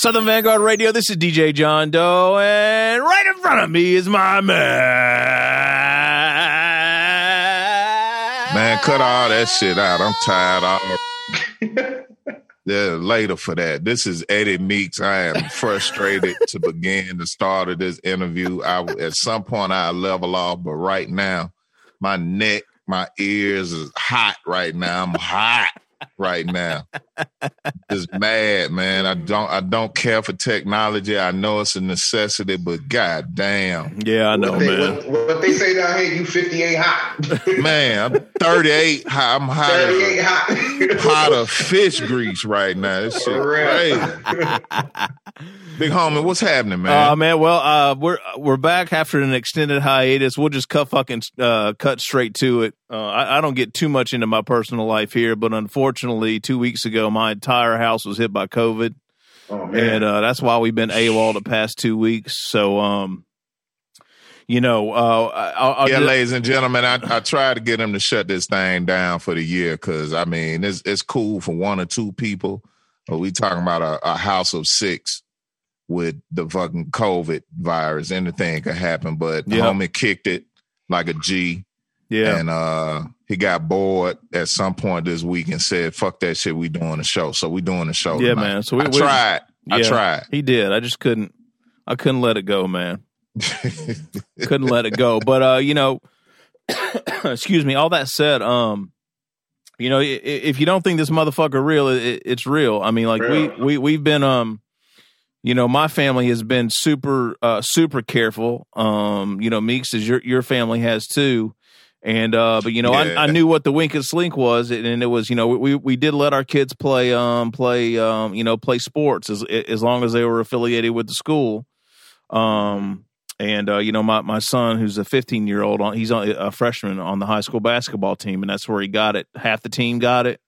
Southern Vanguard Radio. This is DJ John Doe, and right in front of me is my man. Man, cut all that shit out. I'm tired. I'm yeah, later for that. This is Eddie Meeks. I am frustrated to begin the start of this interview. I at some point I level off, but right now my neck, my ears is hot right now. I'm hot right now. Just mad, man. I don't I don't care for technology. I know it's a necessity, but god damn. Yeah, I know, what they, man. What, what they say down here, you 58 hot. Man, I'm 38 hot. I'm hot. 38 as hot. a- hot of fish grease right now. This shit For crazy. Big homie, what's happening, man? Uh, man, well, uh, we're we're back after an extended hiatus. We'll just cut fucking uh, cut straight to it. Uh, I, I don't get too much into my personal life here, but unfortunately, two weeks ago, my entire house was hit by COVID, Oh, and uh, that's why we've been AWOL the past two weeks. So, um, you know, uh, I'll, I'll yeah, just- ladies and gentlemen, I, I tried to get him to shut this thing down for the year because I mean it's it's cool for one or two people, but we talking about a, a house of six with the fucking COVID virus. Anything could happen, but the Yeah. homie kicked it like a G, yeah, and uh he got bored at some point this week and said, "Fuck that shit, we doing a show." So we doing a show. Yeah, tonight. man. So we- I we- tried. I tried. he did. I just couldn't. I couldn't let it go, man. couldn't let it go. But uh, you know, excuse me. All that said, um, you know, i- i- if you don't think this motherfucker real, it, it's real. I mean, like Real. we we we've been um, you know, my family has been super uh super careful. Um, you know, Meeks is your your family has too. And uh, but you know, Yeah. I, I knew what the wink and slink was, and it was you know we we did let our kids play um play um you know play sports as as long as they were affiliated with the school. Um, and uh, you know, my my son, who's a 15 year old, on he's a freshman on the high school basketball team, and that's where he got it. Half the team got it.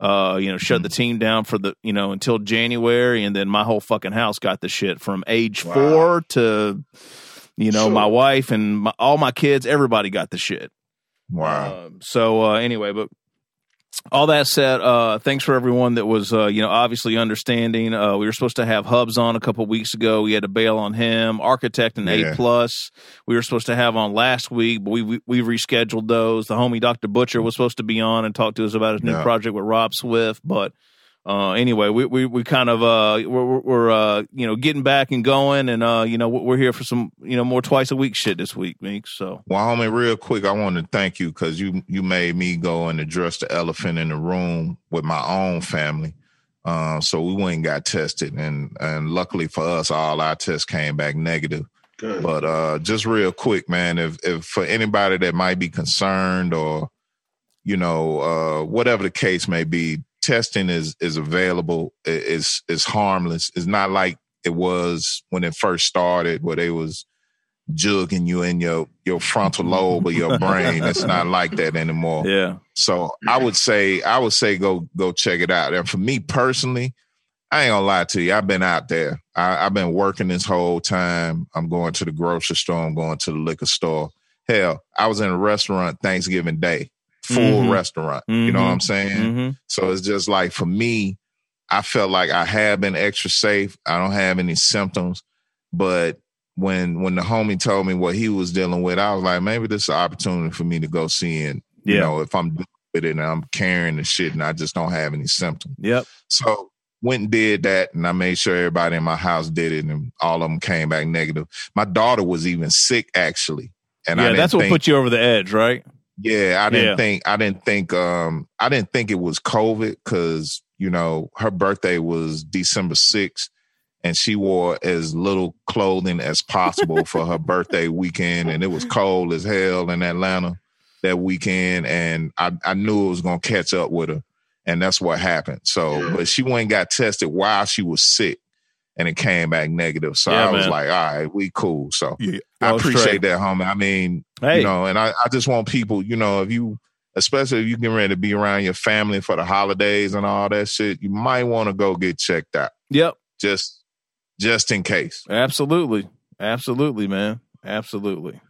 Uh, you know, shut the team down for the you know until January, and then my whole fucking house got the shit from age Wow. four to you know Sure. my wife and my, all my kids. Everybody got the shit. wow. Um, so uh, anyway, but all that said, uh, thanks for everyone that was, uh, you know, obviously understanding. Uh, we were supposed to have Hubs on a couple weeks ago. We had to bail on him. Architect and Yeah. A plus. We were supposed to have on last week, but we we, we rescheduled those. The homie Dr. Butcher was supposed to be on and talk to us about his new Yeah. project with Rob Swift, but. Uh, anyway, we, we, we kind of, uh, we're, we're- we're, uh, you know, getting back and going and, uh, you know, we're here for some, you know, more twice a week shit this week, Meek. So, Well, homie, real quick, I want to thank you because you you made me go and address the elephant in the room with my own family. Um, so we went and got tested, and and luckily for us, all our tests came back negative. Good. But uh, just real quick, man, if if for anybody that might be concerned or you know uh, whatever the case may be, testing is is available. It's it's harmless. It's not like it was when it first started, where they was jugging you in your your frontal lobe of your brain. It's not like that anymore. yeah. So I would say I would say go go check it out. And for me personally, I ain't gonna lie to you. I've been out there. I, I've been working this whole time. I'm going to the grocery store. I'm going to the liquor store. Hell, I was in a restaurant Thanksgiving Day, full Mhm. restaurant. You know what I'm saying? hmm So it's just like for me, I felt like I have been extra safe. I don't have any symptoms, but when when the homie told me what he was dealing with, I was like, maybe this is an opportunity for me to go see and you know if I'm dealing with it and I'm carrying the shit and I just don't have any symptoms. Yep. So went and did that, and I made sure everybody in my house did it, and all of them came back negative. My daughter was even sick actually, and yeah, that's what put you over the edge, right? Yeah, I didn't Yeah. think I didn't think um I didn't think it was COVID because you know her birthday was December sixth, and she wore as little clothing as possible for her birthday weekend, and it was cold as hell in Atlanta that weekend, and I I knew it was gonna catch up with her, and that's what happened. So, but she went and got tested while she was sick. And it came back negative. So Yeah, I was like, all right, we cool. So Yeah, I appreciate straight. that, homie. I mean, Hey, you know, and I, I just want people, you know, if you, especially if you getting ready to be around your family for the holidays and all that shit, you might want to go get checked out yep, just, just in case. absolutely, absolutely, man, absolutely.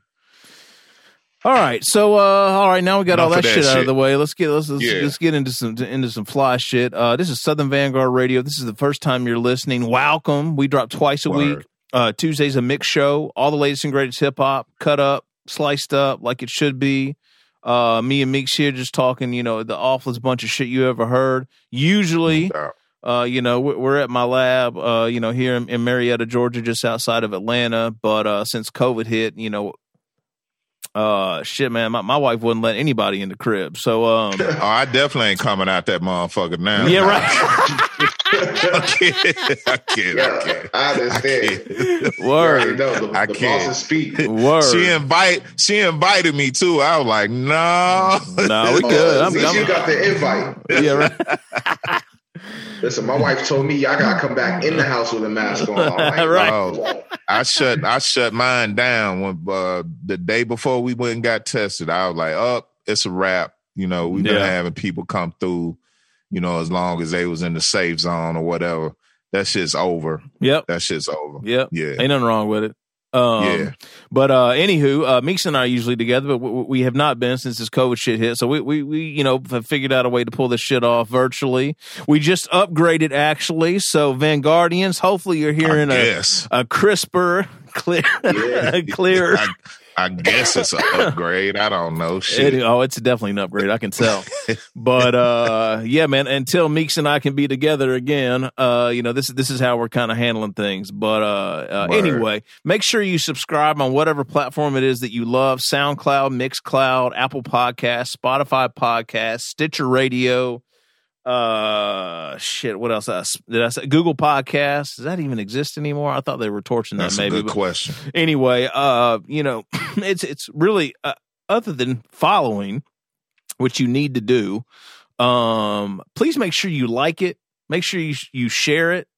All right, so uh, all right, now we got all Enough that, of shit, out of the way. Let's get let's let's, Yeah. let's get into some into some fly shit. Uh, this is Southern Vanguard Radio. This is the first time you're listening. Welcome. We drop twice a Word. week. Uh, Tuesday's a mix show. All the latest and greatest hip hop, cut up, sliced up like it should be. Uh, me and Meeks here just talking. You know, the awfulest bunch of shit you ever heard. Usually, No uh, you know, we're, we're at my lab, uh, you know, here in, in Marietta, Georgia, just outside of Atlanta. But uh, since COVID hit, you know, uh, shit, man, my, my wife wouldn't let anybody in the crib. So, um, Oh, I definitely ain't coming out that motherfucker now. yeah, right. I can't. I can't. I can't. I I understand. can't. Word, know the, I the can't. speak. word. She invite. She invited me too. I was like, no. no, we good. Oh, I'm, at least you I'm, got the invite. yeah, right. Listen, my wife told me I gotta come back in the house with a mask on. I'm like, Right. "Oh, I shut. I shut mine down when uh, the day before we went and got tested. I was like, "Up, it's a wrap." You know, we've been Yeah. having people come through. You know, as long as they was in the safe zone or whatever, that shit's over. Yep, That shit's over. yep. Yeah, Ain't nothing wrong with it. Um, yeah. But uh, anywho, uh, Meeks and I are usually together, but we, we have not been since this COVID shit hit. So we, we, we, you know, have figured out a way to pull this shit off virtually. We just upgraded actually. So Vanguardians, hopefully you're hearing a, a crisper, clear, Yeah. clear. I, I guess it's an upgrade. I don't know. Shit. It- oh, it's definitely an upgrade. I can tell. but uh, yeah, man. Until Meeks and I can be together again, uh, you know this this is how we're kind of handling things. But uh, uh, anyway, make sure you subscribe on whatever platform it is that you love: SoundCloud, Mixcloud, Apple Podcasts, Spotify Podcasts, Stitcher Radio. Uh, shit. What else? I Did I say Google Podcasts? Does that even exist anymore? I thought they were torching That's that. a Maybe, good question. anyway, uh, you know, it's it's really uh, other than following, which you need to do. Um, please make sure you like it. Make sure you you share it,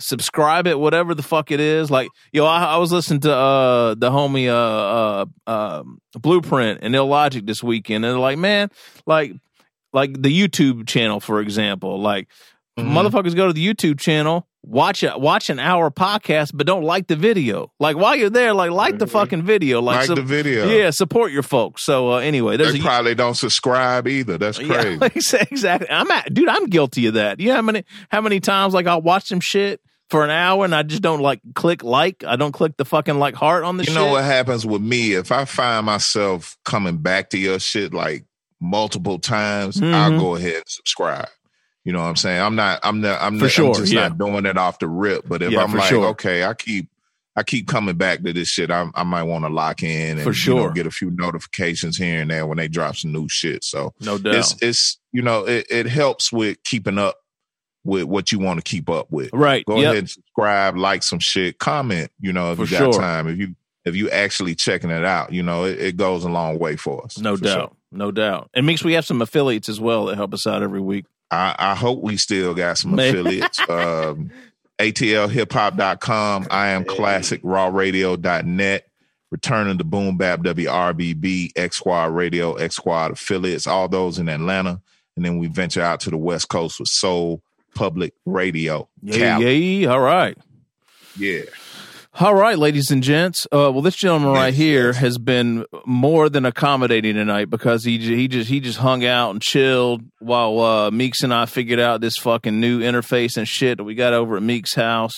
subscribe it, whatever the fuck it is. Like, yo, I, I was listening to uh the homie uh uh um, Blueprint and Illogic this weekend, and they're like, man, like like the YouTube channel, for example, like Mhm. motherfuckers go to the YouTube channel, watch a, watch an hour podcast, but don't like the video. Like while you're there, like like the Mhm. fucking video, like, Like the video. yeah, support your folks. So uh, anyway, there's They a probably don't subscribe either. That's crazy. yeah, exactly. I'm at, dude. I'm guilty of that. You know how many how many times like I'll watch some shit for an hour and I just don't like click like. I don't click the fucking like heart on the you shit. know what happens with me if I find myself coming back to your shit like multiple times, Mhm. I'll go ahead and subscribe. You know what I'm saying? I'm not. I'm not. I'm, For not, sure, I'm just yeah. not doing it off the rip. But if Yeah, I'm like, sure. okay, I keep. I keep coming back to this shit. I, I might want to lock in and For you know, sure. get a few notifications here and there when they drop some new shit. So No doubt. it's it's you know it, it helps with keeping up with what you want to keep up with. right. Go yep. ahead and subscribe, like some shit, comment. You know, if For you got sure. time, if you if you actually checking it out, you know, it, it goes a long way for us. No for doubt. sure. No doubt. And Meeks, we have some affiliates as well that help us out every week. I, I hope we still got some Man. affiliates. um, ATLhiphop.com, I am classic rawradio.net, returning to Boom Bap WRBB, X Squad Radio, X Squad affiliates, all those in Atlanta. And then we venture out to the West Coast with Soul Public Radio. Yeah, yeah. All right. yeah. All right, ladies and gents. Uh, well, this gentleman right here has been more than accommodating tonight because he he just he just hung out and chilled while uh, Meeks and I figured out this fucking new interface and shit that we got over at Meeks' house.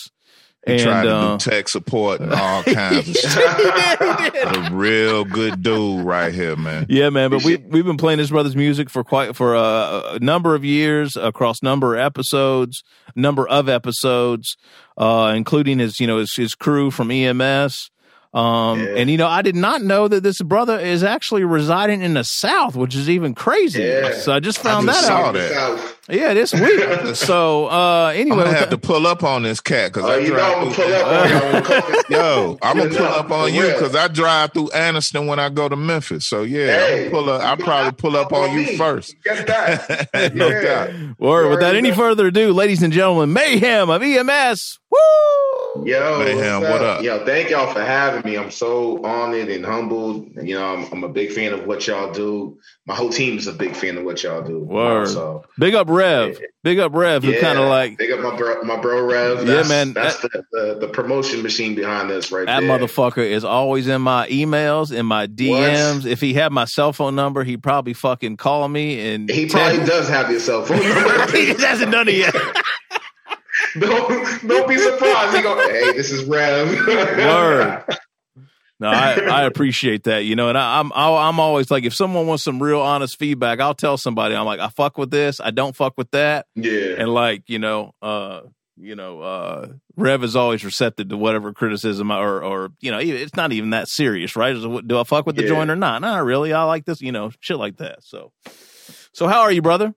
He and tried to uh, do tech support and all kinds of stuff. A real good dude right here, man. Yeah, man. But we we've been playing his brother's music for quite for a, a number of years across number of episodes, number of episodes, uh, including his you know his, his crew from EMS. Um, Yeah. and you know, I did not know that this brother is actually residing in the South, which is even crazy. Yeah. So I just found just that out. that. Yeah, this week. so uh, anyway, I'm anyway, gonna with have to pull up on this cat because Oh, I you know drive I'm gonna through- pull up on you. I'm gonna Yo, I'm gonna pull up on you because I drive through Anniston when I go to Memphis. So yeah, Hey, I'm pull up. I'll probably pull up on you first. Get that. no Yeah. doubt. Word. You Without any know. further ado, ladies and gentlemen, mayhem of EMS. Woo! Yo, Mayhem, what's what up? Yo, thank y'all for having me. I'm so honored and humbled. You know, I'm, I'm a big fan of what y'all do. My whole team is a big fan of what y'all do. Word. So Big up Rev. Big up Rev, who yeah, kind of like big up my bro, my bro Rev. Yeah, man, That's the, the the promotion machine behind this right that there. motherfucker is always in my emails, in my DMs. If he had my cell phone number, he'd probably fucking call me and He probably does have your cell phone number. he hasn't done it yet. don't don't be surprised. He go, hey, this is Rev. Word. No, I, I appreciate that, you know, and I, I'm I, I'm always like, if someone wants some real honest feedback, I'll tell somebody. I'm like, I fuck with this, I don't fuck with that, Yeah. and like, you know, uh, you know, uh, Rev is always receptive to whatever criticism or or you know, it's not even that serious, right? Do I fuck with the Yeah. joint or not? Not really. I like this, you know, shit like that. So, so how are you, brother?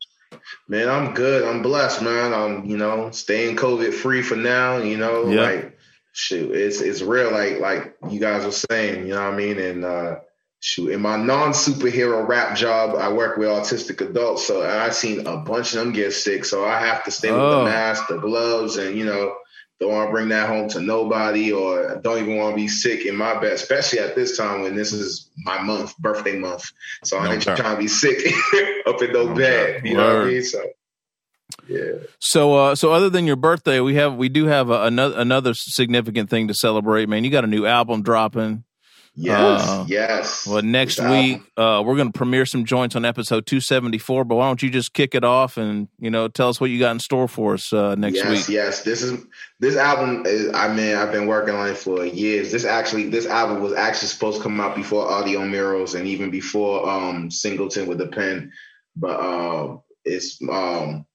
Man, I'm good. I'm blessed, man. I'm, you know, staying COVID free for now. You know, Yeah. like shoot, it's it's real. Like like you guys were saying, you know what I mean. And uh, shoot, in my non superhero rap job, I work with autistic adults, so I've seen a bunch of them get sick. So I have to stay with Oh. the mask, the gloves, and you know. Don't want to bring that home to nobody, or don't even want to be sick in my bed, especially at this time when this is my month, birthday month. So I No ain't doubt. trying to be sick up in no, No bed. You know what I mean? So yeah. So, uh, so other than your birthday, we have we do have a, another another significant thing to celebrate, man. You got a new album dropping. Yes, Uh, yes. Well, next week uh, we're going to premiere some joints on episode 274. But why don't you just kick it off and you know tell us what you got in store for us uh, next yes, week? yes. This is this album. Is, I mean, I've been working on it for years. This actually, this album was actually supposed to come out before Audio Murals and even before um, Singleton with the pen. But um, it's um,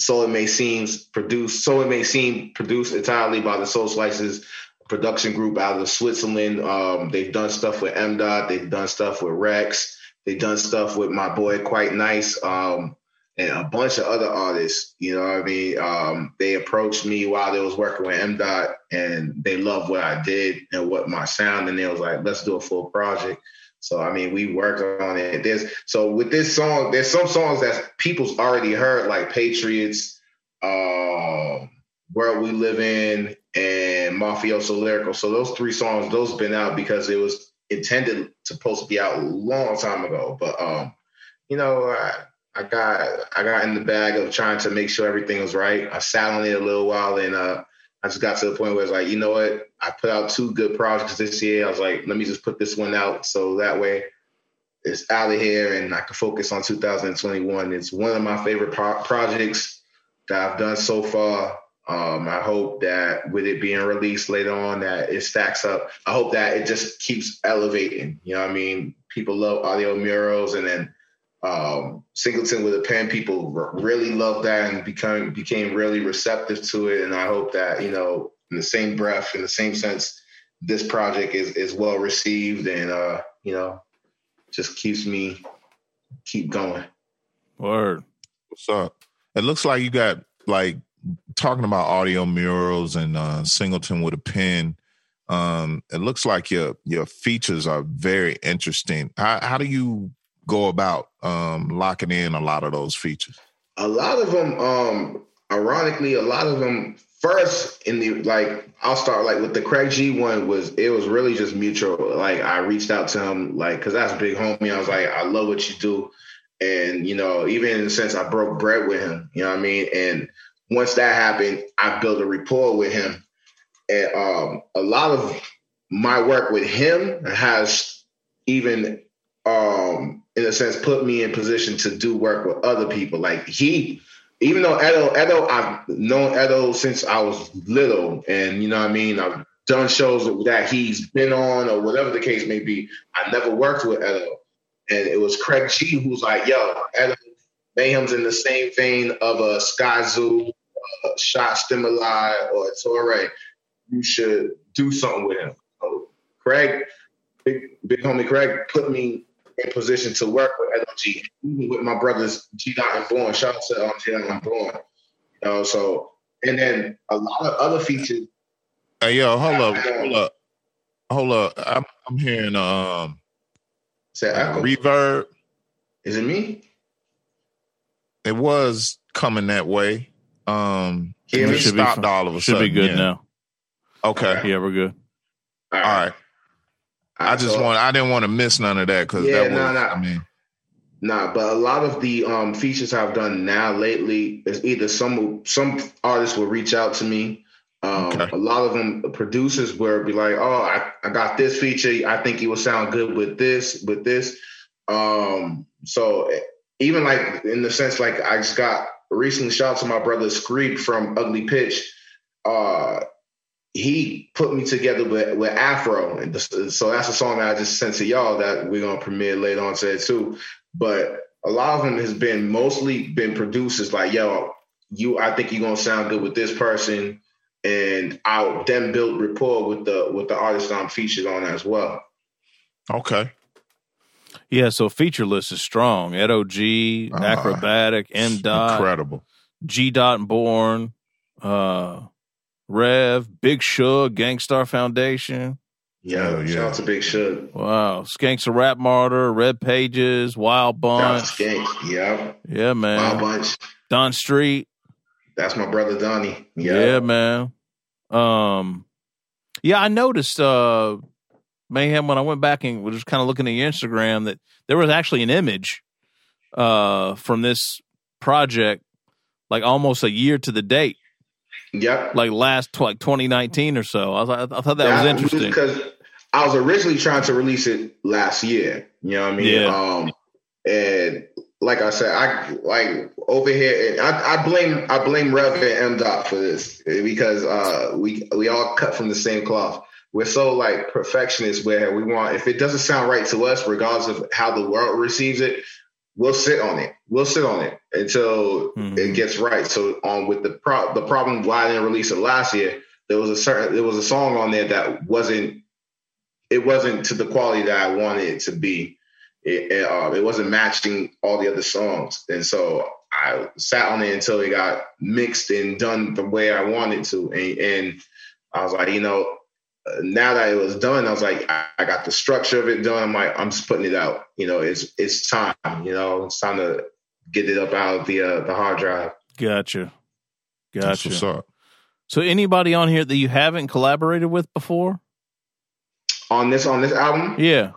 so it may seem produced. So it may seem produced entirely by the Soul Slices production group out of Switzerland. Um, they've done stuff with M Dot. They've done stuff with Rex. They've done stuff with my boy Quite Nice. Um, and a bunch of other artists. You know what I mean? Um, they approached me while they was working with M Dot, and they loved what I did and what my sound, and they was like, "Let's do a full project." So I mean, we worked on it. There's so with this song, there's some songs that people's already heard, like Patriots, um, World We Live In, and Mafioso Lyrical. So those three songs, those been out because it was intended to supposed to be out a long time ago. But um, you know, I, I got I got in the bag of trying to make sure everything was right. I sat on it a little while and uh I just got to the point where it's like, you know what? I put out two good projects this year. I was like, let me just put this one out so that way it's out of here and I can focus on 2021. It's one of my favorite pro- projects that I've done so far. Um, I hope that with it being released later on, that it stacks up. I hope that it just keeps elevating. You know what I mean? People love audio murals, and then um, Singleton with a pen. People really loved that and became became really receptive to it. And I hope that you know, in the same breath, in the same sense, this project is is well received and uh, you know, just keeps me keep going. Word. What's up? It looks like you got like talking about audio murals and uh, Singleton with a pen. Um, it looks like your your features are very interesting. How how do you go about um, locking in a lot of those features? a lot of them um ironically a lot of them first in the like i'll start like with the craig g one was it was really just mutual. Like i reached out to him like because that's big homie. I was like i love what you do. And you know even sense i broke bread with him you know what i mean? And once that happened i built a rapport with him. And um a lot of my work with him has even um in a sense put me in position to do work with other people. Like he even though Edo Edo I've known Edo since I was little and you know what I mean? I've done shows that he's been on or whatever the case may be. I never worked with Edo. And it was Craig G who's like yo Edo Mayhem's in the same vein of a Skyzoo uh, shot stimuli or Torae you should do something with him. So Craig big big homie Craig put me in position to work with LG, even with my brothers G Dot and Born. Shout out to um, G Dot and Born. You know, so and then a lot of other features. Hey yo, hold up, hold up, hold up. I'm I'm hearing um Say echo. reverb. Is it me? It was coming that way. Um, Hear it? Should be stopped fine. all of a Should sudden. be good yeah. now. Okay. Yeah, we're good. All right. I just so- want I didn't want to miss none of that because Yeah, that was no, no. I mean Nah, but a lot of the um, features I've done now lately is either some some artists will reach out to me. Um, Okay. A lot of them producers will be like, "Oh, I, I got this feature. I think you will sound good with this, with this." Um, so even like in the sense, like I just got recently shout out to my brother Screep from Ugly Pitch. Uh, he put me together with, with Afro, and so that's a song that I just sent to y'all that we're gonna premiere later on today too. But a lot of them has been mostly been producers like, yo, you, I think you're gonna sound good with this person, and I'll then build rapport with the with the artist I'm featured on as well. okay. Yeah, so feature list is strong. Ed OG, Ah, Acrobatic, M Dot, Incredible. G Dot Born, uh, Rev, Big Shug, Gang Starr Foundation. Yeah, Hell yeah. shout out to Big Shug. Wow, Skanks a Rap Martyr, Red Pages, Wild Shout Bunch. to Skank. Yeah, Yeah, Wild man. Bunch. Don Street. That's my brother Donnie. Yeah. Yeah, man. Um, yeah, I noticed, uh, Mayhem, when I went back and was just kind of looking at your Instagram, that there was actually an image, uh, from this project, like almost a year to the date, yep. like last, like 2019 or so. I was, I thought that was interesting. because I was originally trying to release it last year. You know what I mean? Yeah. Um, and like I said, I like over here. And I, I blame I blame Rev and M Dot for this because uh, we we all cut from the same cloth. We're so like perfectionists where we want if it doesn't sound right to us, regardless of how the world receives it, we'll sit on it. We'll sit on it until Mhm. it gets right. So on with the pro the problem why I didn't release it last year, there was a certain there was a song on there that wasn't it wasn't to the quality that I wanted it to be. It, it, uh, it wasn't matching all the other songs, and so I sat on it until it got mixed and done the way I wanted to. And, and I was like, you know, now that it was done, I was like, I, I got the structure of it done. I'm like, I'm just putting it out. You know, it's it's time. You know, it's time to get it up out of the uh, the hard drive. Gotcha. That's what's Gotcha. up. So anybody on here that you haven't collaborated with before? On this on this album, Yeah.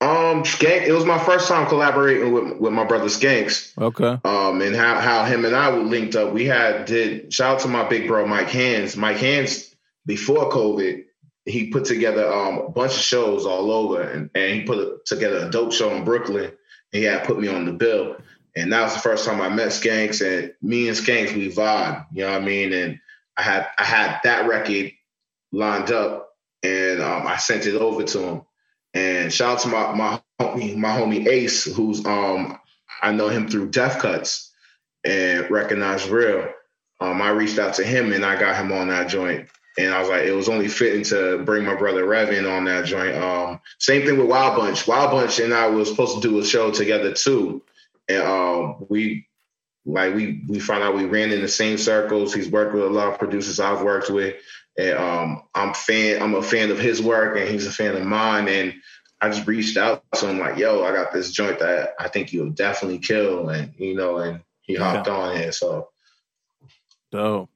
um, Skank. It was my first time collaborating with with my brother Skanks. Okay. um, and how, how him and I were linked up. We had did shout out to my big bro Mike Hands. Mike Hands before COVID, he put together um, a bunch of shows all over, and, and he put together a dope show in Brooklyn. He had put me on the bill, and that was the first time I met Skanks. And me and Skanks we vibe, you know what I mean? And I had I had that record lined up, and um, I sent it over to him. And shout out to my my homie, my homie Ace, who's um I know him through Death Cuts and Recognize Ali. Um, I reached out to him and I got him on that joint. And I was like, it was only fitting to bring my brother Rev in on that joint. Um, same thing with Wild Bunch. Wild Bunch and I was supposed to do a show together too. And um, we like we we found out we ran in the same circles. He's worked with a lot of producers I've worked with. And um, I'm fan I'm a fan of his work and he's a fan of mine. And I just reached out to him like, yo, I got this joint that I think you'll definitely kill. And, you know, and he hopped on it. So Dope.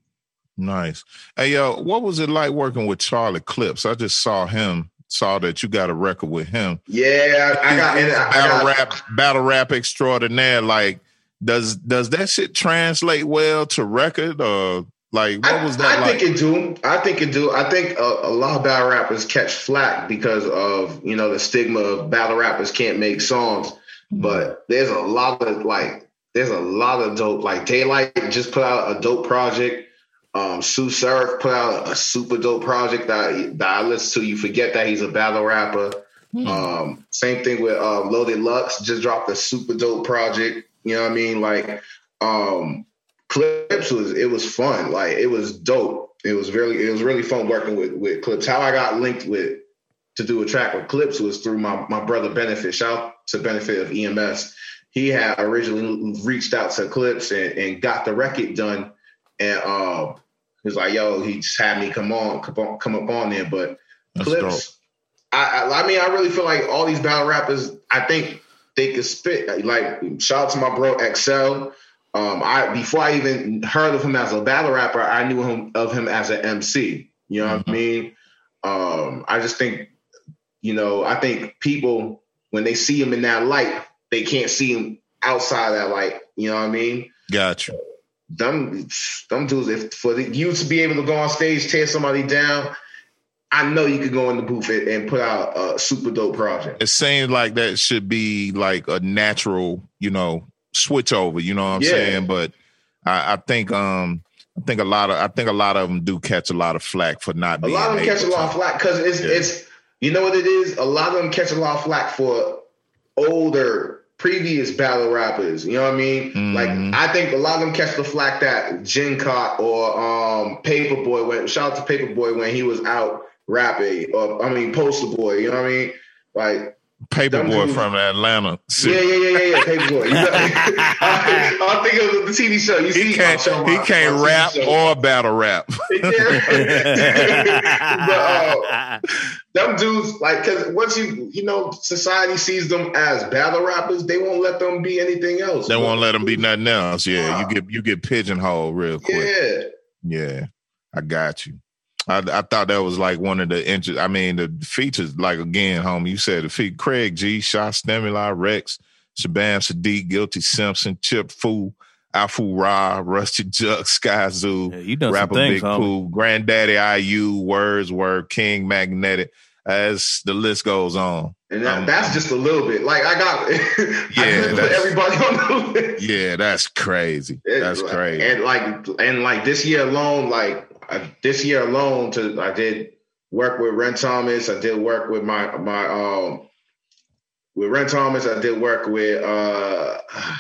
Nice. Hey yo, what was it like working with Charlie Clips? I just saw him, saw that you got a record with him. yeah, I, I got, I battle got rap, battle rap extraordinaire. Like, does does that shit translate well to record or like what was that I like? think it do. I think it do. I think a, a lot of battle rappers catch flack because of you know the stigma of battle rappers can't make songs. Hmm. But there's a lot of like there's a lot of dope. Like Daylight just put out a dope project. Um, Sue Surf put out a super dope project that that I listen to. You forget that he's a battle rapper. Um, same thing with uh, Loaded Lux just dropped a super dope project. You know what I mean? Like um, Clips was it was fun. Like it was dope. It was really it was really fun working with with Clips. How I got linked with to do a track with Clips was through my my brother Benefit. Shout out to Benefit of EMS. He had originally reached out to Clips and, and got the record done, and um, he was like, "Yo," he just had me come on come, on, come up on there. But That's Clips, I, I I mean, I really feel like all these battle rappers. I think they could spit. Like shout out to my bro XL. Um, I before I even heard of him as a battle rapper, I knew him of him as an MC. You know mm-hmm. what I mm-hmm. mean? Um, I just think, you know, I think people when they see him in that light, they can't see him outside that light. You know what I mean? Gotcha. Them, them dudes. If for the, you to be able to go on stage, tear somebody down, I know you could go in the booth and put out a super dope project. It seems like that should be like a natural, you know, switch over. You know what I'm yeah. saying? But I, I, think, um, I think a lot of, I think a lot of them do catch a lot of flack for not. A lot of them catch a lot of flack because it's, yeah. it's, you know what it is. A lot of them catch a lot of flack for older previous battle rappers. You know what I mean? Mm-hmm. Like I think a lot of them catch the flack that Jin caught or um Paper Boi went shout out to Paperboy when he was out rapping or I mean Poster Boy, you know what I mean? Like Paper Boi from Atlanta. Yeah, yeah, yeah, yeah, yeah. Paper Boi. I, I think of the TV show. You he see, can't, he can't rap or battle rap. but uh, them dudes, like, because once you, you know, society sees them as battle rappers, they won't let them be anything else. They won't let them be nothing else. Yeah, wow. you get you get pigeonholed real quick. Yeah, yeah, I got you. I, I thought that was like one of the interest. I mean, the features, like again, homie, you said the feat Craig G, Shot Stimuli, Rex, Shabaam Sahdeeq, Guilty Simpson, Chip Fu, Alfu Ra, Rusty Juxx, Sky Zoo, yeah, you done Rapper things, Big homie. Pooh, Granddaddy IU, Wordsworth, King Magnetic, as the list goes on. And that, um, that's just a little bit. Like I got, yeah, I everybody on the list. Yeah, that's crazy. That's crazy. And like, and like this year alone, like I, this year alone, to I did work with Ren Thomas. I did work with my my um with Ren Thomas. I did work with uh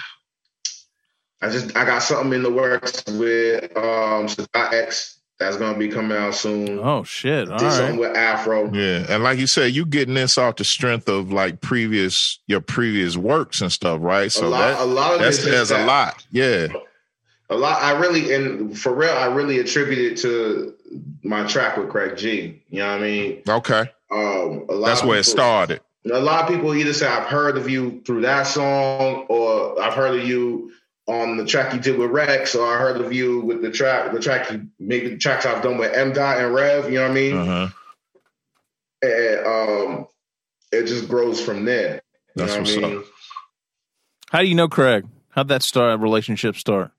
I just I got something in the works with um X that's gonna be coming out soon. Oh shit! All did right. something with Afro. Yeah, and like you said, you getting this off the strength of like previous your previous works and stuff, right? So a lot, that, a lot of that's, there's a lot. Yeah, a lot. I really and for real, I really attribute it to my track with Craig G. You know what I mean? Okay. Um, That's where people, it started. A lot of people either say I've heard of you through that song, or I've heard of you on the track you did with Rex, or I heard of you with the track, the track you maybe the tracks I've done with M Dot and Rev. You know what I mean? Uh-huh. And um, it just grows from there. You That's know what I mean? Up. How do you know Craig? How'd that start relationship start?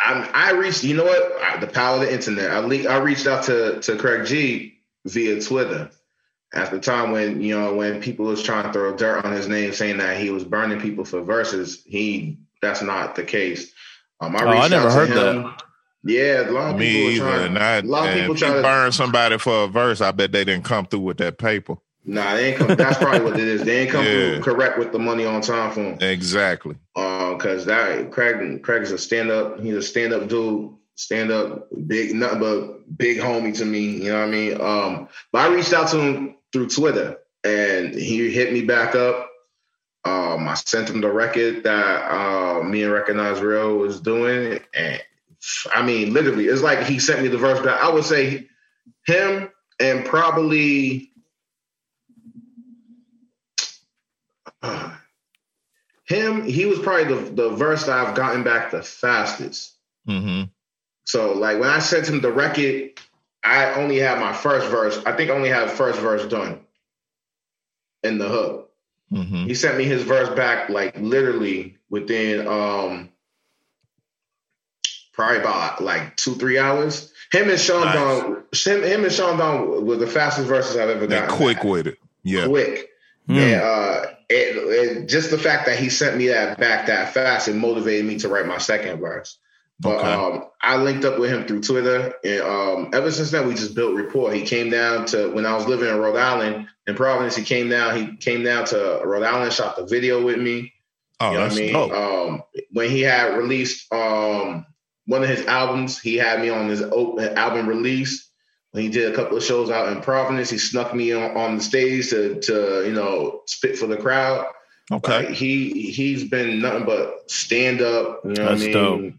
I, I reached, you know what? I, the power of the internet. I, le- I reached out to to Craig G via Twitter at the time when you know when people was trying to throw dirt on his name, saying that he was burning people for verses. He that's not the case. Um, I, oh, I never heard him. that. Yeah, a lot of Me people either. Trying, and a lot of people trying to burn somebody for a verse. I bet they didn't come through with that paper. Nah, they ain't come. That's probably what it is. They ain't come yeah. correct with the money on time for him. Exactly. Because uh, that Craig, Craig is a stand up. He's a stand up dude. Stand up, big, nothing but big homie to me. You know what I mean? Um, but I reached out to him through Twitter, and he hit me back up. Um, I sent him the record that uh, me and Recognize Ali was doing, and I mean, literally, it's like he sent me the verse back. I would say him and probably him, he was probably the, the verse that I've gotten back the fastest. Mm-hmm. So like when I sent him the record, I only had my first verse. I think I only had first verse done in the hook. Mm-hmm. He sent me his verse back like literally within um probably about like two, three hours. Him and Sean nice. Don, him, him and Sean Don were the fastest verses I've ever gotten. quick back. with it. Yeah. Quick. Mm. And uh it, it, just the fact that he sent me that back that fast, it motivated me to write my second verse. But okay. um, I linked up with him through Twitter, and um, ever since then we just built rapport. He came down to when I was living in Rhode Island in Providence. He came down. He came down to Rhode Island, shot the video with me. Oh, you know that's I mean. Dope. Um, when he had released um, one of his albums, he had me on his open album release he did a couple of shows out in Providence. He snuck me on, on the stage to to you know spit for the crowd. Okay. Like he he's been nothing but stand up. You know That's what I mean? Dope.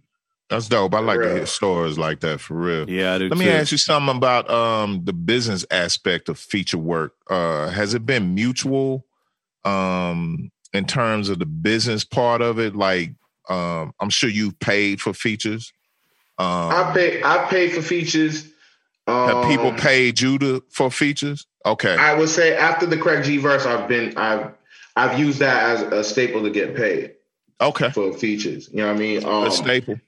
That's dope. I like to hear stories like that for real. Yeah, Let too. me ask you something about um the business aspect of feature work. Uh has it been mutual um in terms of the business part of it? Like um I'm sure you've paid for features. Um I pay I paid for features Have people Um, paid you to for features? Okay. I would say after the Craig G verse, I've been I've I've used that as a staple to get paid Okay. for features. You know what I mean? Um, A staple.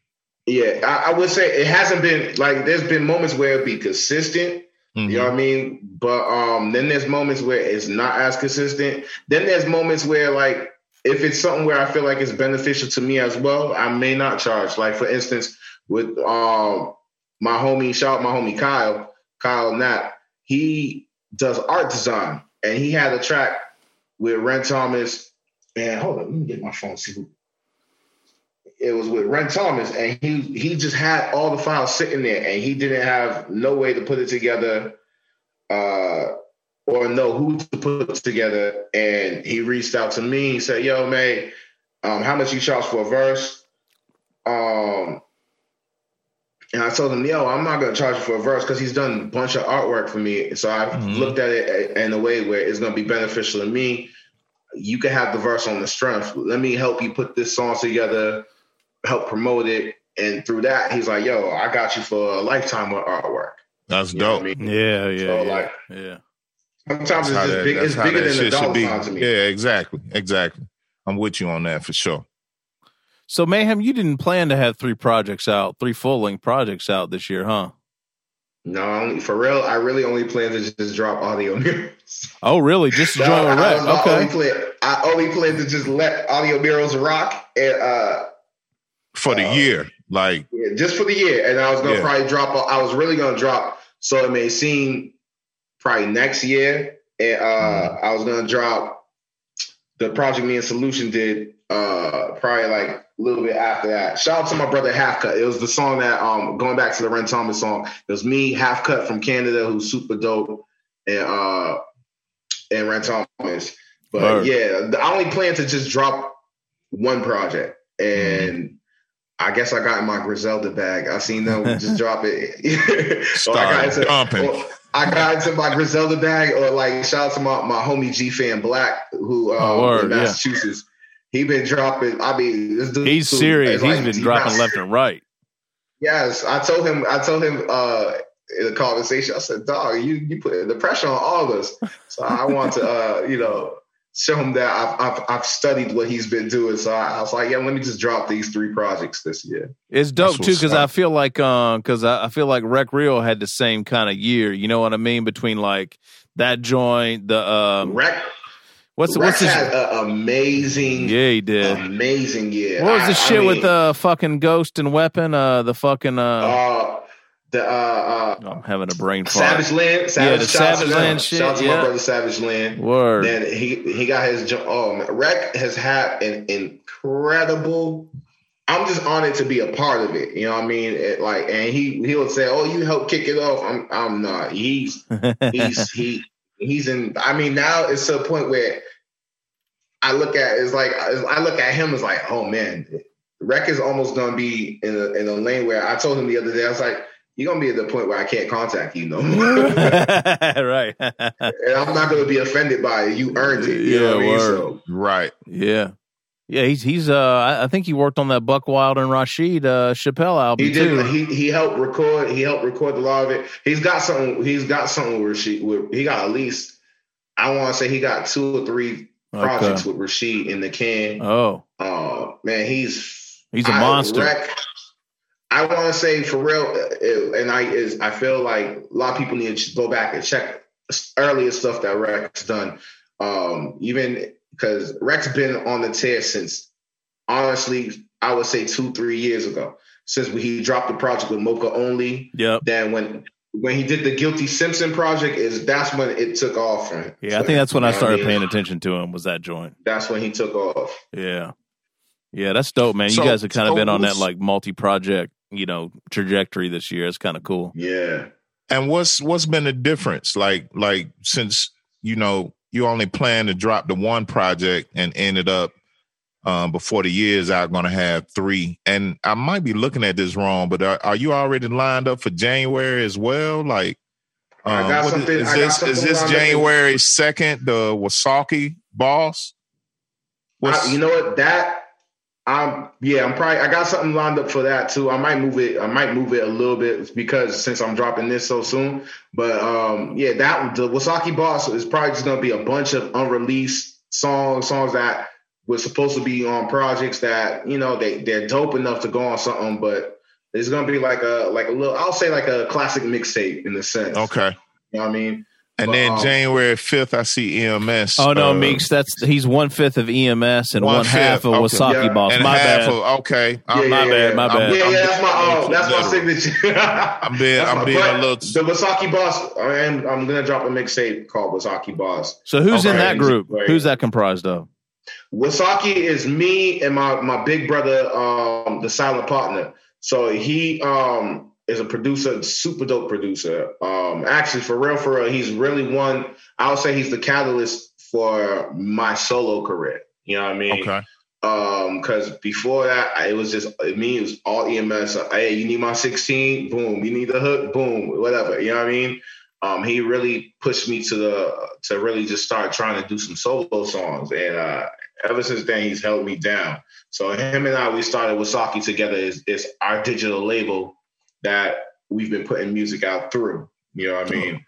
yeah, I, I would say it hasn't been like there's been moments where it'd be consistent. Mhm. You know what I mean? But um, then there's moments where it's not as consistent. Then there's moments where like if it's something where I feel like it's beneficial to me as well, I may not charge. Like for instance, with um my homie, shout out my homie Kyle, Kyle Knapp, he does art design and he had a track with Ren Thomas. And hold on, let me get my phone. See who it was with Ren Thomas, and he he just had all the files sitting there, and he didn't have no way to put it together, uh, or know who to put together. And he reached out to me. He said, "Yo, man, um, how much you charge for a verse?" Um, and I told him, "Yo, I'm not gonna charge you for a verse because he's done a bunch of artwork for me. So I have Mhm. looked at it in a way where it's gonna be beneficial to me." You can have the verse on the strength. Let me help you put this song together help promote it. And through that, he's like, yo, I got you for a lifetime of artwork. That's You dope. I mean? Yeah, yeah, So, yeah. like, yeah. Sometimes That's it's just that- big, it's bigger than a shit dollar sign to me. Yeah, exactly. Exactly. I'm with you on that for sure. So Mayhem, you didn't plan to have three projects out, three full length projects out this year, huh? No, for real, I really only plan to just drop audio murals. Oh, really? Just to No, join with I, Rec? was- I only Okay. plan, I only plan to just let audio murals rock and uh, For the Uh, year. Like, yeah, just for the year. And I was gonna Yeah. probably drop. I was really gonna drop. So it may seem probably next year. And uh, Mm-hmm. I was gonna drop the project me and Solution did uh, probably like a little bit after that. Shout out to my brother Half Cut. It was the song that um going back to the Ren Thomas song. It was me Half Cut from Canada who's super dope and uh and Ren Thomas. But yeah, I only plan to just drop one project and. I guess I got in my Griselda bag. I seen them just drop it. or I got dumping. or I got into my Griselda bag, or like shout out to my, my homie G Fan Black, who uh, Oh, word, in yeah. Massachusetts. He been dropping. I mean, this dude, He's dude serious. is He's like- been dropping not- left and right. Yes, I told him. I told him uh, in a conversation. I said, "Dog, you you put the pressure on all of us." So I want to, uh, you know, show him that I've, I've I've studied what he's been doing. So I, I was like, "Yeah, let me just drop these three projects this year." It's dope too because. I feel like um because I, I feel like Rec Real had the same kind of year. You know what I mean? Between like that joint, the um Rex, what's Rex what's his had an amazing, yeah he did. amazing year. what was I- the I shit with mean, the fucking Ghost and Weapon? Uh, the fucking uh, uh, the uh, uh, I'm having a brain fart. Savage Land, Savage, the out to Savage. Land shit, Shout out to yeah. my brother Savage Land. Word. Then he he got his oh man, Rec has had an incredible. I'm just honored to be a part of it. You know what I mean? It, like, and he he would say, "Oh, you help kick it off." I'm I'm not. He's he's he he's in. I mean, now it's to a point where I look at it's like I look at him as like, oh man, Wreck is almost gonna be in a in a lane where I told him the other day, I was like, you're gonna be at the point where I can't contact you no more. right. and I'm not gonna be offended by it. You earned it. You know what I Yeah, mean? word. So right. yeah. Yeah, he's he's uh I, think he worked on that Buckwild and Rasheed uh Chappell album he too. did. He he helped record. He helped record a lot of it. He's got something. He's got something with Rasheed. With, he got at least. I want to say he got two or three projects Okay. with Rasheed in the can. Oh, Uh, man, he's he's a I- monster. Rec- I want to say for real, uh, and I is I feel like a lot of people need to go back and check earlier stuff that Rex done. Um, even because Rex has been on the tear since honestly, I would say two three years ago since he dropped the project with Mocha only. Yep. Then when when he did the Guilty Simpson project, is that's when it took off for him. Yeah, I think that's when I You know what started mean? paying attention to him. Was that joint? That's when he took off. Yeah, yeah, that's dope, man. So- you guys have kind of so been on that like multi-project, you know, trajectory this year. It's kind of cool. Yeah. And what's what's been the difference? Like like since you know you only planned to drop the one project and ended up um, before the year's out going to have three. And I might be looking at this wrong, but are, are you already lined up for January as well? Like, I um, got something- is I got this is this. January second? The Wasaki boss. I, you know what? That I'm yeah, I'm probably I got something lined up for that too. I might move it. I might move it a little bit because since I'm dropping this so soon. But um, yeah, that the Wasaki Boss is probably just gonna be a bunch of unreleased songs, songs that were supposed to be on projects that you know they they're dope enough to go on something, but it's gonna be like a like a little I'll say like a classic mixtape in a sense. Okay. You know what I mean? And But, then um, January fifth, I see EMS. Oh no, uh, Meeks. That's he's one fifth of EMS and one, One half of okay. Wasaki Yeah. Boss. and My bad. of okay. Yeah, I'm, my yeah, bad, yeah. my bad. Yeah, yeah, that's my being uh, that's my signature. I'm being I'm my- being a but little. The Wasaki Boss. I am. I'm gonna drop a mixtape called Wasaki Boss. so who's in that group? Right. Who's that comprised of? Wasaki is me and my my big brother, um, the silent partner. So he um is a producer, super dope producer. Um, actually, for real, for real, he's really one. I would say he's the catalyst for my solo career. You know what I mean? Okay. Um, because before that, I- it was just me. It was all EMS. Uh, Hey, you need my 16? Boom. You need the hook? Boom. Whatever. You know what I mean? Um, he really pushed me to the to really just start trying to do some solo songs, and uh, ever since then, he's held me down. So him and I, we started Wasaki together. Is is our digital label that we've been putting music out through. You know what I mean?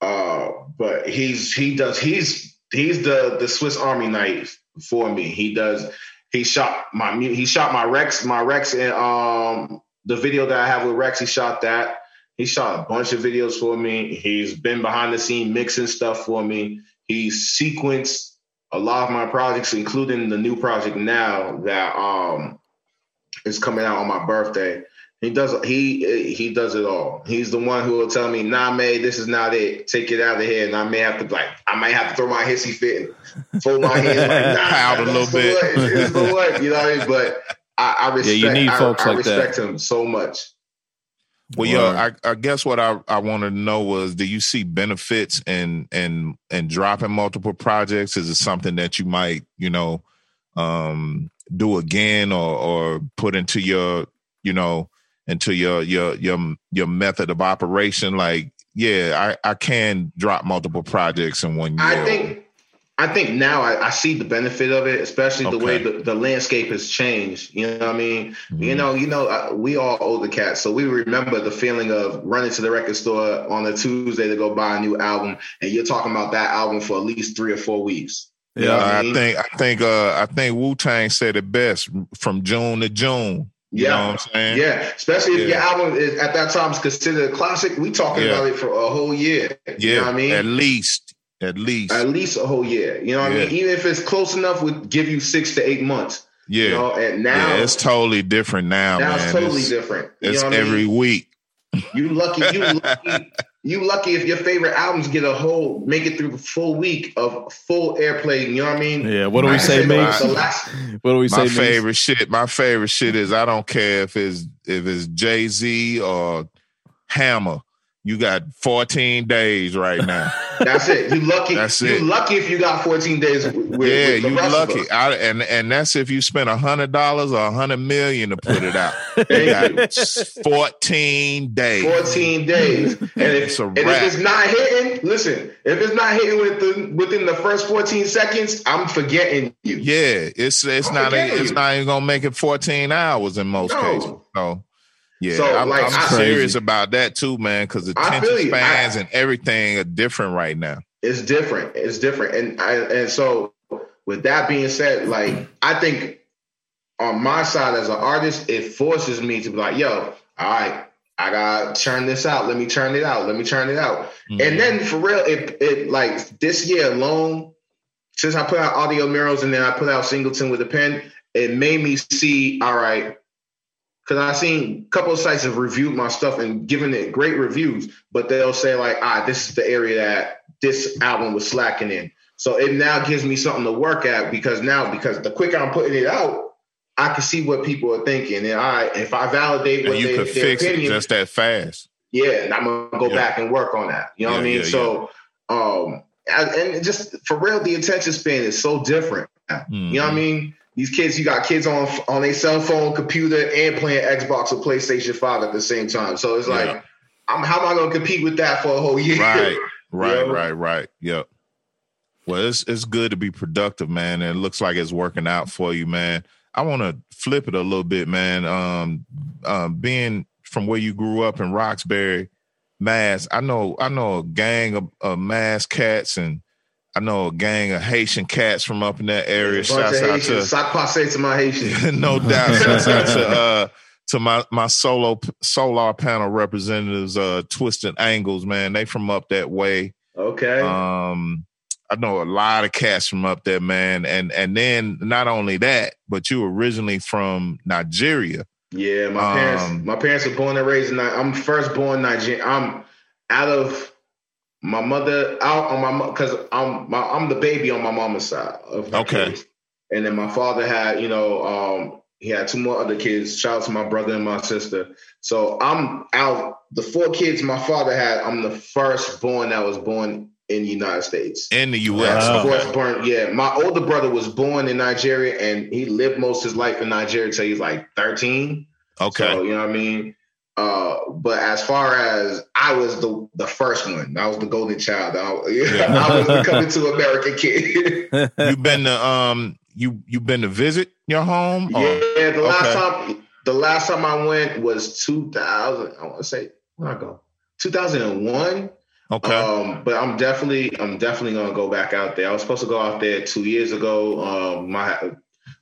Uh, but he's he does he's he's the the Swiss Army knife for me. He does he shot my he shot my Rex my Rex and um the video that I have with Rex. He shot that. He shot a bunch of videos for me. He's been behind the scene mixing stuff for me. He's sequenced a lot of my projects, including the new project now that um is coming out on my birthday. He does he he does it all. He's the one who will tell me, "Nah, May, this is not it. Take it out of here." And I may have to like, I might have to throw my hissy fit and fold my hands like, "Nah, Pout a little the bit. one. It's the one." You know what I mean? But I, I respect. you need I- folks I, like that. respect him so much. Well, yo, I, I guess what I, I wanted to know was, do you see benefits in in in dropping multiple projects? Is it something that you might, you know, um, do again or or put into your, you know, into your your your your method of operation? Like, yeah, I I can drop multiple projects in one year. I think I think now I, I see the benefit of it, especially the way the, the landscape has changed. You know what I mean? You Mhm. know, you know, uh, we all older cats, so we remember the feeling of running to the record store on a Tuesday to go buy a new album, and you're talking about that album for at least three or four weeks. You know Yeah, what I mean? think I think uh I think Wu Tang said it best from June to June. You Yeah. know what I'm saying? Yeah, especially if your album is at that time is considered a classic. We talking Yeah. about it for a whole year. Yeah. You know what I mean? At least. At least. At least a whole year. You know what I mean? Even if it's close enough, would give you six to eight months. yeah. You know, and now yeah, it's totally different now, now man. it's totally it's, different. You it's know what I mean? every week. You lucky, you lucky, you lucky if your favorite albums get a whole make it through the full week of full airplay. You know what I mean? Yeah, what do we can say, the- last- What do we say? My Meeks? favorite shit. My favorite shit is I don't care if it's if it's Jay Z or Hammer. You got 14 days right now. That's it. You lucky. That's it. you lucky if you got 14 days with, yeah, with you lucky. I, and and that's if you spend a hundred dollars or a hundred million to put it out. You. got 14 days. 14 days. And It's if, a and if it's not hitting, listen, if it's not hitting within within the first 14 seconds, I'm forgetting you. Yeah, it's it's I'm not forgetting it's not even gonna make it 14 hours in most No. cases. So yeah, So, I'm, like, I'm I- serious about that too, man, because attention spans I- and everything are different right now. It's different. It's different. And I and so with that being said, like I think on my side as an artist, it forces me to be like, yo, all right, I gotta turn this out. Let me turn it out. Let me turn it out. Mhm. And then for real, it it like this year alone, since I put out audio murals and then I put out Singleton with a pen, it made me see, all right, because I've seen a couple of sites have reviewed my stuff and given it great reviews, but they'll say like, ah, this is the area that this album was slacking in. So it now gives me something to work at because now because the quicker I'm putting it out, I can see what people are thinking, and I if I validate and what you they, could fix opinion, it just that fast. yeah, and I'm gonna go Yeah. back and work on that. You know what I mean? yeah, so, um, and and just for real, the attention span is so different. You know what I Mhm. mean? These kids, you got kids on on a cell phone, computer, and playing Xbox or PlayStation Five at the same time. So it's like, Yeah. I'm how am I gonna compete with that for a whole year? Right, right, Yeah. right, right. Yep. Well, it's it's good to be productive, man, and it looks like it's working out for you, man. I want to flip it a little bit, man. Um, um, being from where you grew up in Roxbury, Mass, I know I know a gang of, of Mass cats and I know a gang of Haitian cats from up in that area. Shouts out to Sock passe to my Haitian. no doubt. Shouts out to uh to my my solo solar panel representatives, uh Twisted Angles, man. They from up that way. Okay. Um I know a lot of cats from up there, man. And and then not only that, but you originally from Nigeria. Yeah, my parents Um, my parents were born and raised in Ni- I'm first born Nigerian. I'm out of my mother out on my because I'm my I'm the baby on my mama's side of my Okay. kids. And then my father had, you know, um, he had two more other kids. Shout out to my brother and my sister. So I'm out the four kids my father had. I'm the first born that was born in the United States. in the US. Wow. Okay. First born, yeah. My older brother was born in Nigeria and he lived most of his life in Nigeria until he's like 13. Okay. So, you know what I mean? Uh, but as far as I was the the first one, I was the golden child. I, Yeah. I was the coming to America kid. you've been to um you you've been to visit your home? Or- yeah, the last okay. time the last time I went was 2000. I want to say where I go 2001. Okay. Um, but I'm definitely I'm definitely gonna go back out there. I was supposed to go out there two years ago. Um, my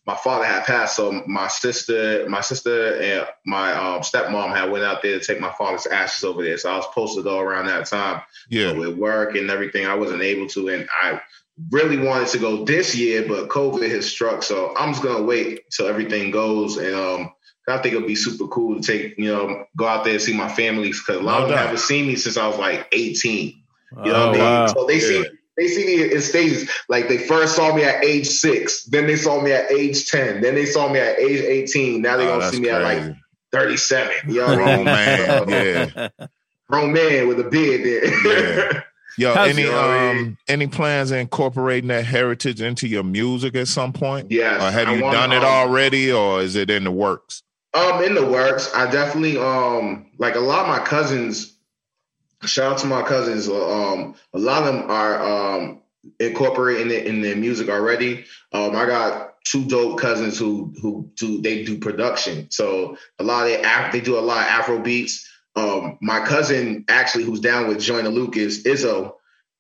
my father had passed, so my sister, my sister and my um, stepmom had went out there to take my father's ashes over there. So I was supposed to go around that time yeah. with work and everything. I wasn't able to, and I really wanted to go this year, but COVID has struck. So I'm just gonna wait till everything goes, and um, I think it'll be super cool to take you know go out there and see my family because a lot No of them doubt. haven't seen me since I was like 18. You know oh, what I mean? wow. So they see Yeah. They see me in stages. Like they first saw me at age six, then they saw me at age 10, then they saw me at age 18. Now they're Oh, gonna see me at like 37. You know what I Grown mean? man. Yeah. Grown man with a beard there. Yeah. Yo, How's any your- um any plans incorporating that heritage into your music at some point? yes. Or have I you wanna, done it um, already or is it in the works? Um, in the works. I definitely um like a lot of my cousins. Shout out to my cousins. Um, a lot of them are um incorporating it in their music already. Um, I got two dope cousins who who do they do production. So a lot of they Af- they do a lot of Afro beats. Um, my cousin actually who's down with Joyner Lucas, Izzo,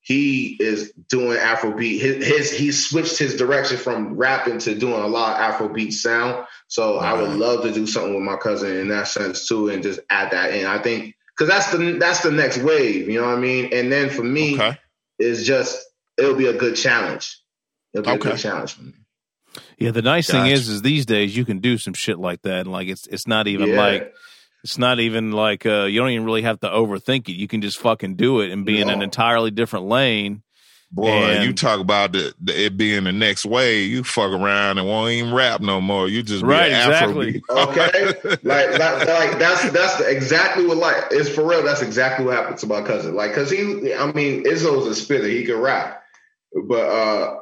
he is doing Afrobeat. His, his he switched his direction from rapping to doing a lot of Afrobeat sound. So I would love to do something with my cousin in that sense too, and just add that in. I think because that's the that's the next wave. You know what I mean? And then for me, Okay. it's just it'll be a good challenge. It'll be Okay. a good challenge for me. Yeah, the nice thing is, is these days you can do some shit like that, and like it's it's not even Yeah. like it's not even like uh, you don't even really have to overthink it. You can just fucking do it and be in an entirely different lane. Boy, And- you talk about the, the it being the next wave. You fuck around and won't even rap no more. You just be Right, an exactly. Afrobeat. Okay, like, like, like that's that's the, exactly what like it's for real. That's exactly what happened to my cousin. Like, cause he, I mean, Izzo's a spitter. He can rap, but uh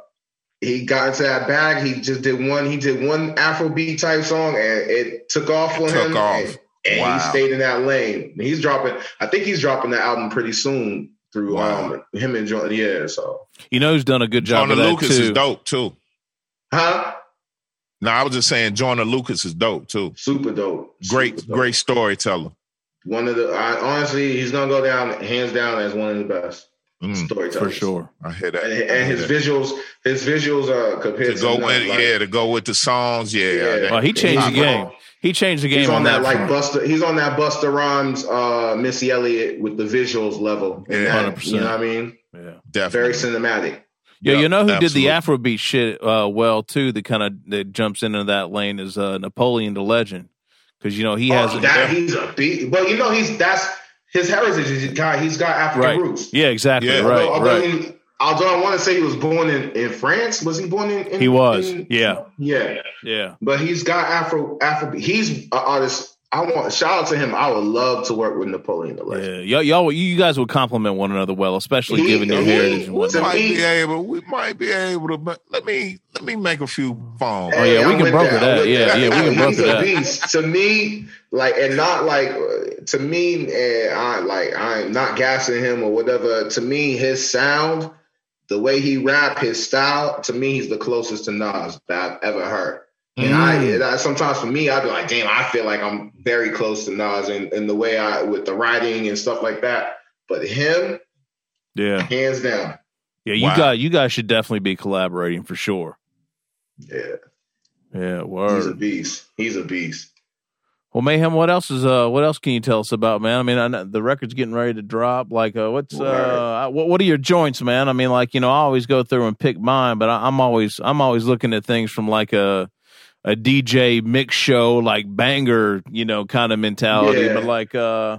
he got into that bag. He just did one. He did one Afrobeat type song, and it took off for It took him. off. And, and Wow. he stayed in that lane. He's dropping. I think he's dropping the album pretty soon through Wow. um him and Jordan. Yeah. So, You know he's done a good job Joyner of that Lucas too. is dope too. huh? No, I was just saying Joyner Lucas is dope too. Super dope. Great, Super dope. great storyteller. One of the I, honestly, he's gonna go down hands down as one of the best Mm, storytellers for sure. I hear that. And, and hear his that. visuals, his visuals are compared to to go with like, yeah, to go with the songs, yeah. Yeah. Well, he changed the game. On- He changed the game. He's game on, that, like front. Buster. He's on that Busta Rhymes, uh, Missy Elliott with the visuals level. And Yeah. that, you know what I mean? Yeah. definitely. Very cinematic. Yeah, Yeah, you know who absolutely. did the Afrobeat shit uh, well too? That kind of that jumps into that lane is uh, Napoleon Da Legend, because you know he has oh, that he's a beat. But you know, he's that's his heritage. He's got he's got African right. roots. Yeah, exactly. Yeah. Right, although, although, right. he- although I want to say he was born in, in France. Was he born in? in He was. in- Yeah, yeah. yeah. But he's got Afro Afro. He's an artist. I want shout out to him. I would love to work with Napoleon the Yeah, y'all, y'all, you guys would complement one another well, especially He- given your he- heritage and we to whatnot. might me- be able. We might be able to. But let me let me make a few phone. Oh, yeah, we I'm can with broker I'm that. with Yeah, yeah, we can broker He's a that. beast to me. Like, and not like uh, to me. And I like I'm not gassing him or whatever. To me, his sound, the way he rap, his style. To me, he's the closest to Nas that I've ever heard. And mm. I, sometimes for me, I'd be like, damn, I feel like I'm very close to Nas in, in the way I with the writing and stuff like that. But him, yeah, hands down. Yeah, you wow. got you guys should definitely be collaborating for sure. Yeah. Yeah, word. He's a beast. He's a beast. Well, mayhem. What else is uh? What else can you tell us about, man? I mean, I know the record's getting ready to drop. Like, uh, what's uh, what, what are your joints, man? I mean, like, you know, I always go through and pick mine, but I, I'm always I'm always looking at things from like a a DJ mix show, like banger, you know, kind of mentality. Yeah. But like, uh,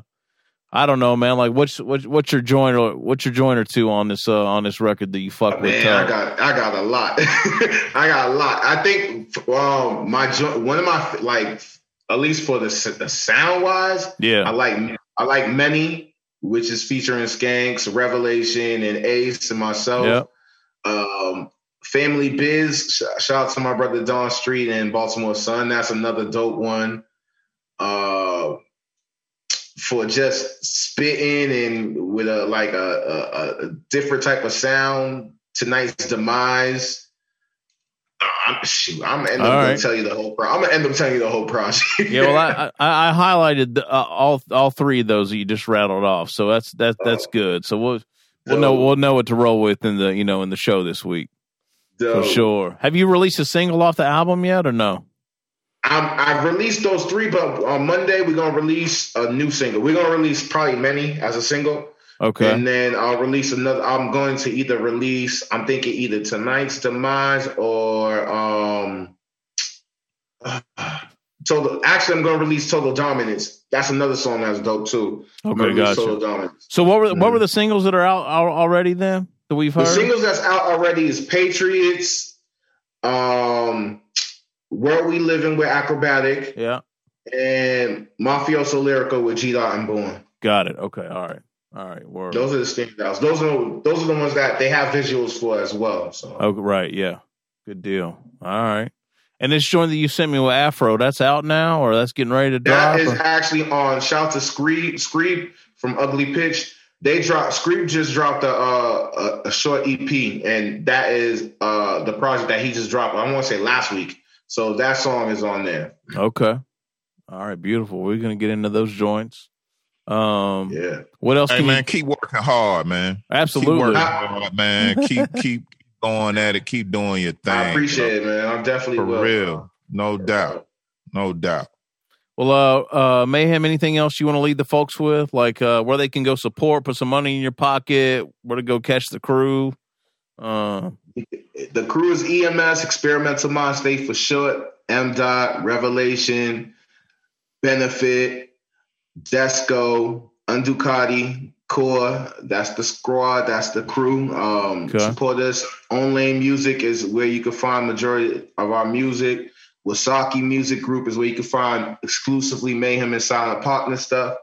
I don't know, man. Like, what's what's what's your joint or what's your joint or two on this uh on this record that you fuck oh, with? Man, I got I got a lot. I got a lot. I think um my joint one of my like at least for the the sound wise, yeah, I like I like many, which is featuring Skanks, Revelation, and Ace and myself. Yep. Um, Family Biz, shout out to my brother Don Street and Baltimore Sun. That's another dope one. Uh, for just spitting and with a like a, a, a different type of sound. Tonight's demise. I'm shoot. I'm gonna end up right. tell you the whole. Pro- I'm gonna end up telling you the whole process. yeah, well, I I, I highlighted the, uh, all all three of those that you just rattled off, so that's that's that's oh. good. So we'll we'll know we'll know what to roll with in the you know in the show this week. Dope. For sure. Have you released a single off the album yet, or no? I'm, I've released those three, but on Monday we're gonna release a new single. We're gonna release probably many as a single. Okay. And then I'll release another. I'm going to either release. I'm thinking either tonight's demise or um. total. Actually, I'm going to release Total Dominance. That's another song that's dope too. Okay, gotcha. Total Dominance. So what were mm-hmm. what were mm-hmm. the singles that are out already then that we've heard? The singles that's out already is Patriots. Um where We Living with Akrobatik. Yeah. And Mafioso Lyrical with G Dot and Born. Got it. Okay. All right. All right. Word. Those are the standouts. Those are those are the ones that they have visuals for as well. So. Oh, right. Yeah. Good deal. All right. And this joint that you sent me with Afro, that's out now, or that's getting ready to drop. That is or? actually on. Shout to Screep, Screep from Ugly Pitch. They dropped. Screep just dropped a, a, a short EP, and that is uh, the project that he just dropped. I want to say last week. So that song is on there. Okay. All right, beautiful. We're gonna get into those joints. Um, yeah. What else? Hey man, you... keep working hard, man. Absolutely, keep working hard, man. keep keep going at it. Keep doing your thing. I appreciate it, man. I'm definitely for will. real. No doubt. No doubt. Well, uh, uh, Mayhem, anything else you want to lead the folks with? Like uh, where they can go support, put some money in your pocket, where to go catch the crew? Uh, the crew is EMS, Experimental Mind State for short, M. Dot, Revelation, Benefit, Desco, Unducati, Core. That's the squad. That's the crew. Um, okay. Support us. On Lane Music is where you can find majority of our music. Wasaki Music Group is where you can find exclusively Mayhem and Silent Partner stuff.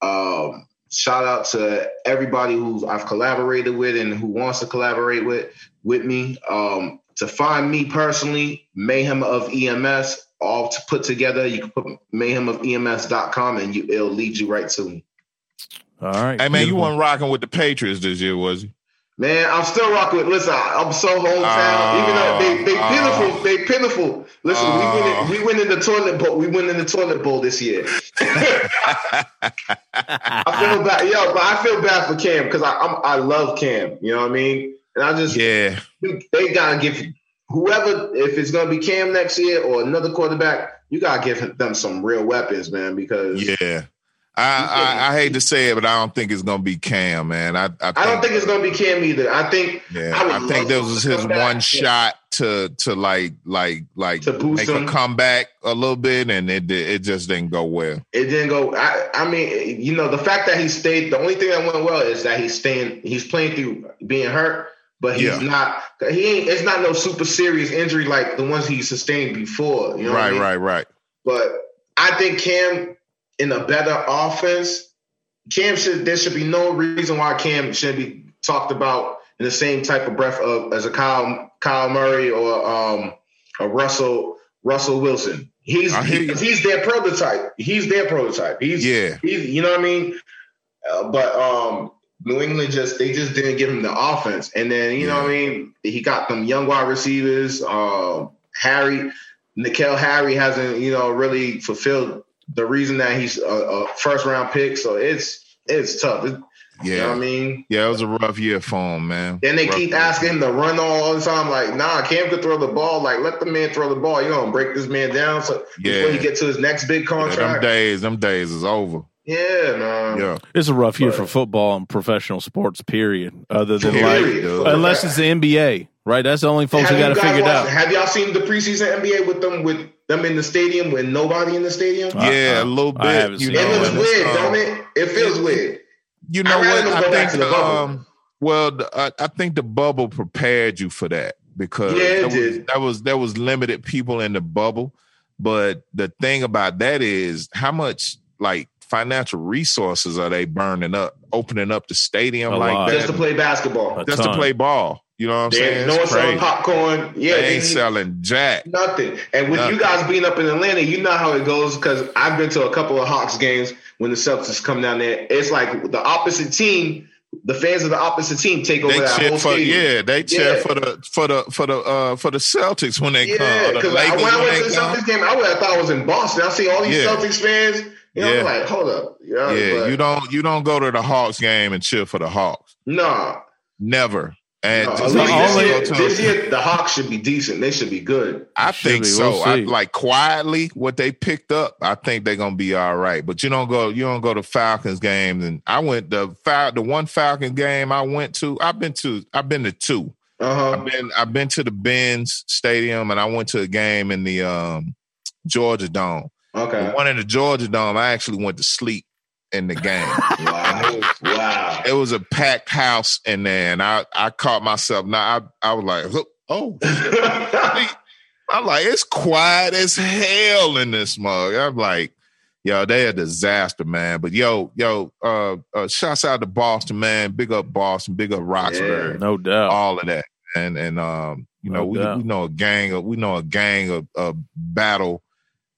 Um, shout out to everybody who I've collaborated with and who wants to collaborate with with me. Um, to find me personally, Mayhem of EMS, all to put together. You can put mayhem of EMS.com and you, it'll lead you right to me. All right. Hey, man, you weren't rocking with the Patriots this year, was he? Man, I'm still rocking with. Listen, I'm so hometown. Uh, Even though they they uh, pitiful, they pitiful. Listen, uh, we win. We win in the toilet bowl. We went in the toilet bowl this year. I feel bad, yo, but I feel bad for Cam because I I'm, I love Cam. You know what I mean? And I just yeah, they gotta give whoever if it's gonna be Cam next year or another quarterback, you gotta give them some real weapons, man. Because yeah, I, I, I, hate to say it, but I don't think it's gonna be Cam, man. I I, think, I don't think it's gonna be Cam either. I think yeah, I, I think this was his one shot to to like like like to make him. a comeback a little bit, and it it just didn't go well. It didn't go. I I mean, you know, the fact that he stayed. The only thing that went well is that he's staying. He's playing through being hurt, but he's yeah. not. He ain't. It's not no super serious injury like the ones he sustained before. You know, right, I mean? right, right. But I think Cam in a better offense, Cam should there should be no reason why Cam shouldn't be talked about in the same type of breath of as a Kyle Kyle Murray or um a Russell Russell Wilson. He's he, he's their prototype. He's their prototype. He's yeah. He's you know what I mean. Uh, but um, New England just they just didn't give him the offense, and then you yeah. know what I mean. He got them young wide receivers. Uh, Harry N'Keal Harry hasn't, you know, really fulfilled the reason that he's a, a first round pick. So it's it's tough. It, Yeah. You know what I mean? Yeah, it was a rough year for him, man. Then they Rough keep year. asking him to run all the time. Like, nah, Cam could throw the ball. Like, let the man throw the ball. You're gonna break this man down so Yeah. before he get to his next big Yeah, them days, them days is over. Yeah, man. Yeah. It's a rough year But- for football and professional sports. Period. Other than Period. like, unless it's the NBA, right? That's the only folks who Have got to figure it watched- out. Have y'all seen the preseason NBA with them with them in the stadium with nobody in the stadium? Yeah, uh, a little I bit. haven't You seen know, it looks weird, um, don't it? It feels weird. You know I'd what? I think the the, bubble. um, well, the, I, I think the bubble prepared you for that because Yeah, it was, did. that was there was limited people in the bubble. But the thing about that is how much like financial resources are they burning up, opening up the stadium A like lot. that Just to play basketball. A just to play ball. You know what I'm They saying? no It's one's selling popcorn. Yeah, They they ain't need selling jack. nothing. And with Nothing. you guys being up in Atlanta, you know how it goes because I've been to a couple of Hawks games when the Celtics come down there. It's like the opposite team, the fans of the opposite team take over They that whole for stadium. yeah, they cheer Yeah. for the for the for the uh for the Celtics when they Yeah, come. Or the because Lakers when I when went to they the come. Celtics game, I would have thought I was in Boston. I see all these Yeah. Celtics fans. You know, Yeah. I'm like, hold up. You know, Yeah, but you don't you don't go to the Hawks game and cheer for the Hawks. Nah. Never. And No, to at see least them this, only- year, this year, the Hawks should be decent. They should be good. I Should think be. so. We'll I like quietly what they picked up. I think they're gonna be all right. But you don't go. You don't go to Falcons games. And I went the Fal- the one Falcon game I went to. I've been to. I've been to two. Uh huh. I've been. I've been to the Benz Stadium, and I went to a game in the um, Georgia Dome. Okay. The one in the Georgia Dome, I actually went to sleep in the game. Wow. wow. it was a packed house in there, and I I caught myself. Now I I was like, "Look, oh. I'm like, it's quiet as hell in this mug. I'm like, yo, they a disaster, man. But yo, yo, uh, uh shouts out to Boston, man. Big up Boston, big up Roxbury, No doubt. all of that. And and um, you know, No we, we know a gang of we know a gang of, of battle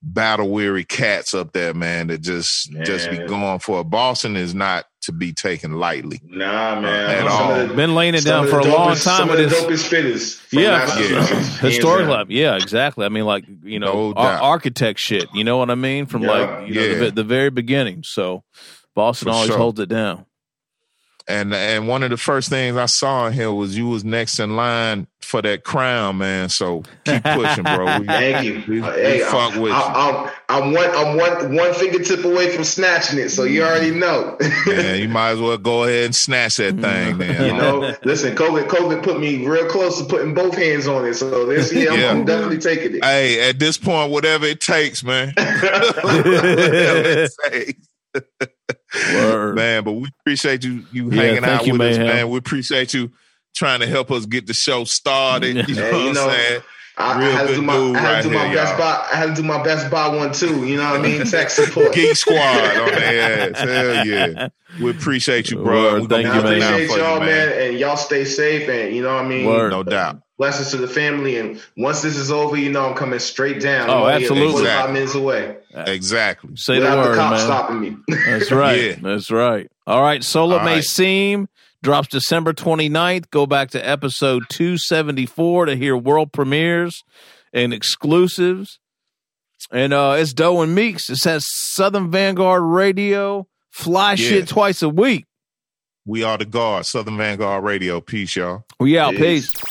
battle weary cats up there, man, that just just be going for it. Boston is not to be taken lightly. Nah, uh, man. At all. the- Been laying it down for a the long dopest- time Some with of the this. dopest fitters. Yeah, Massachusetts. Hands historically, yeah, exactly. I mean, like you know, No ar- architect shit. You know what I mean? From Yeah. like you know the, the very beginning. So Boston For always sure. holds it down. And and one of the first things I saw in here was you was next in line for that crown, man. So keep pushing, bro. We, Thank you. We- Uh, we hey, fuck I, with you. I, I, I'm one. I'm one. One fingertip away from snatching it. So you already know. man, you might as well go ahead and snatch that thing, man. you know, listen. COVID. COVID put me real close to putting both hands on it. So this year, I'm, Yeah. I'm definitely taking it. Hey, at this point, whatever it takes, man. whatever it takes. Word. man, but we appreciate you you Yeah, hanging out you, with us, man. We appreciate you trying to help us get the show started. You know Yeah, what I'm saying? I, I had to do my, I had right to do my here, best y'all. buy. I had to do my best buy one too. You know what I mean? Tech support. Geek Squad on their ass. Hell yeah. We appreciate you, bro. Word, We thank gonna And I you, keep man. down appreciate y'all, you, man. and y'all stay safe. And you know what I mean? Word. No doubt. Blessings to the family. And once this is over, you know I'm coming straight down. Oh, I'm only absolutely. 45 Exactly. minutes away. Exactly. Say the Without word, the cops man. stopping me. That's right. Yeah. That's right. All right. Solo All May. Seem drops December 29th. Go back to episode 274 to hear world premieres and exclusives. And uh it's Doe and Meeks. It says Southern Vanguard Radio. Fly Yeah. shit twice a week. We are the guard, Southern Vanguard Radio. Peace, y'all. We out. Peace. Peace.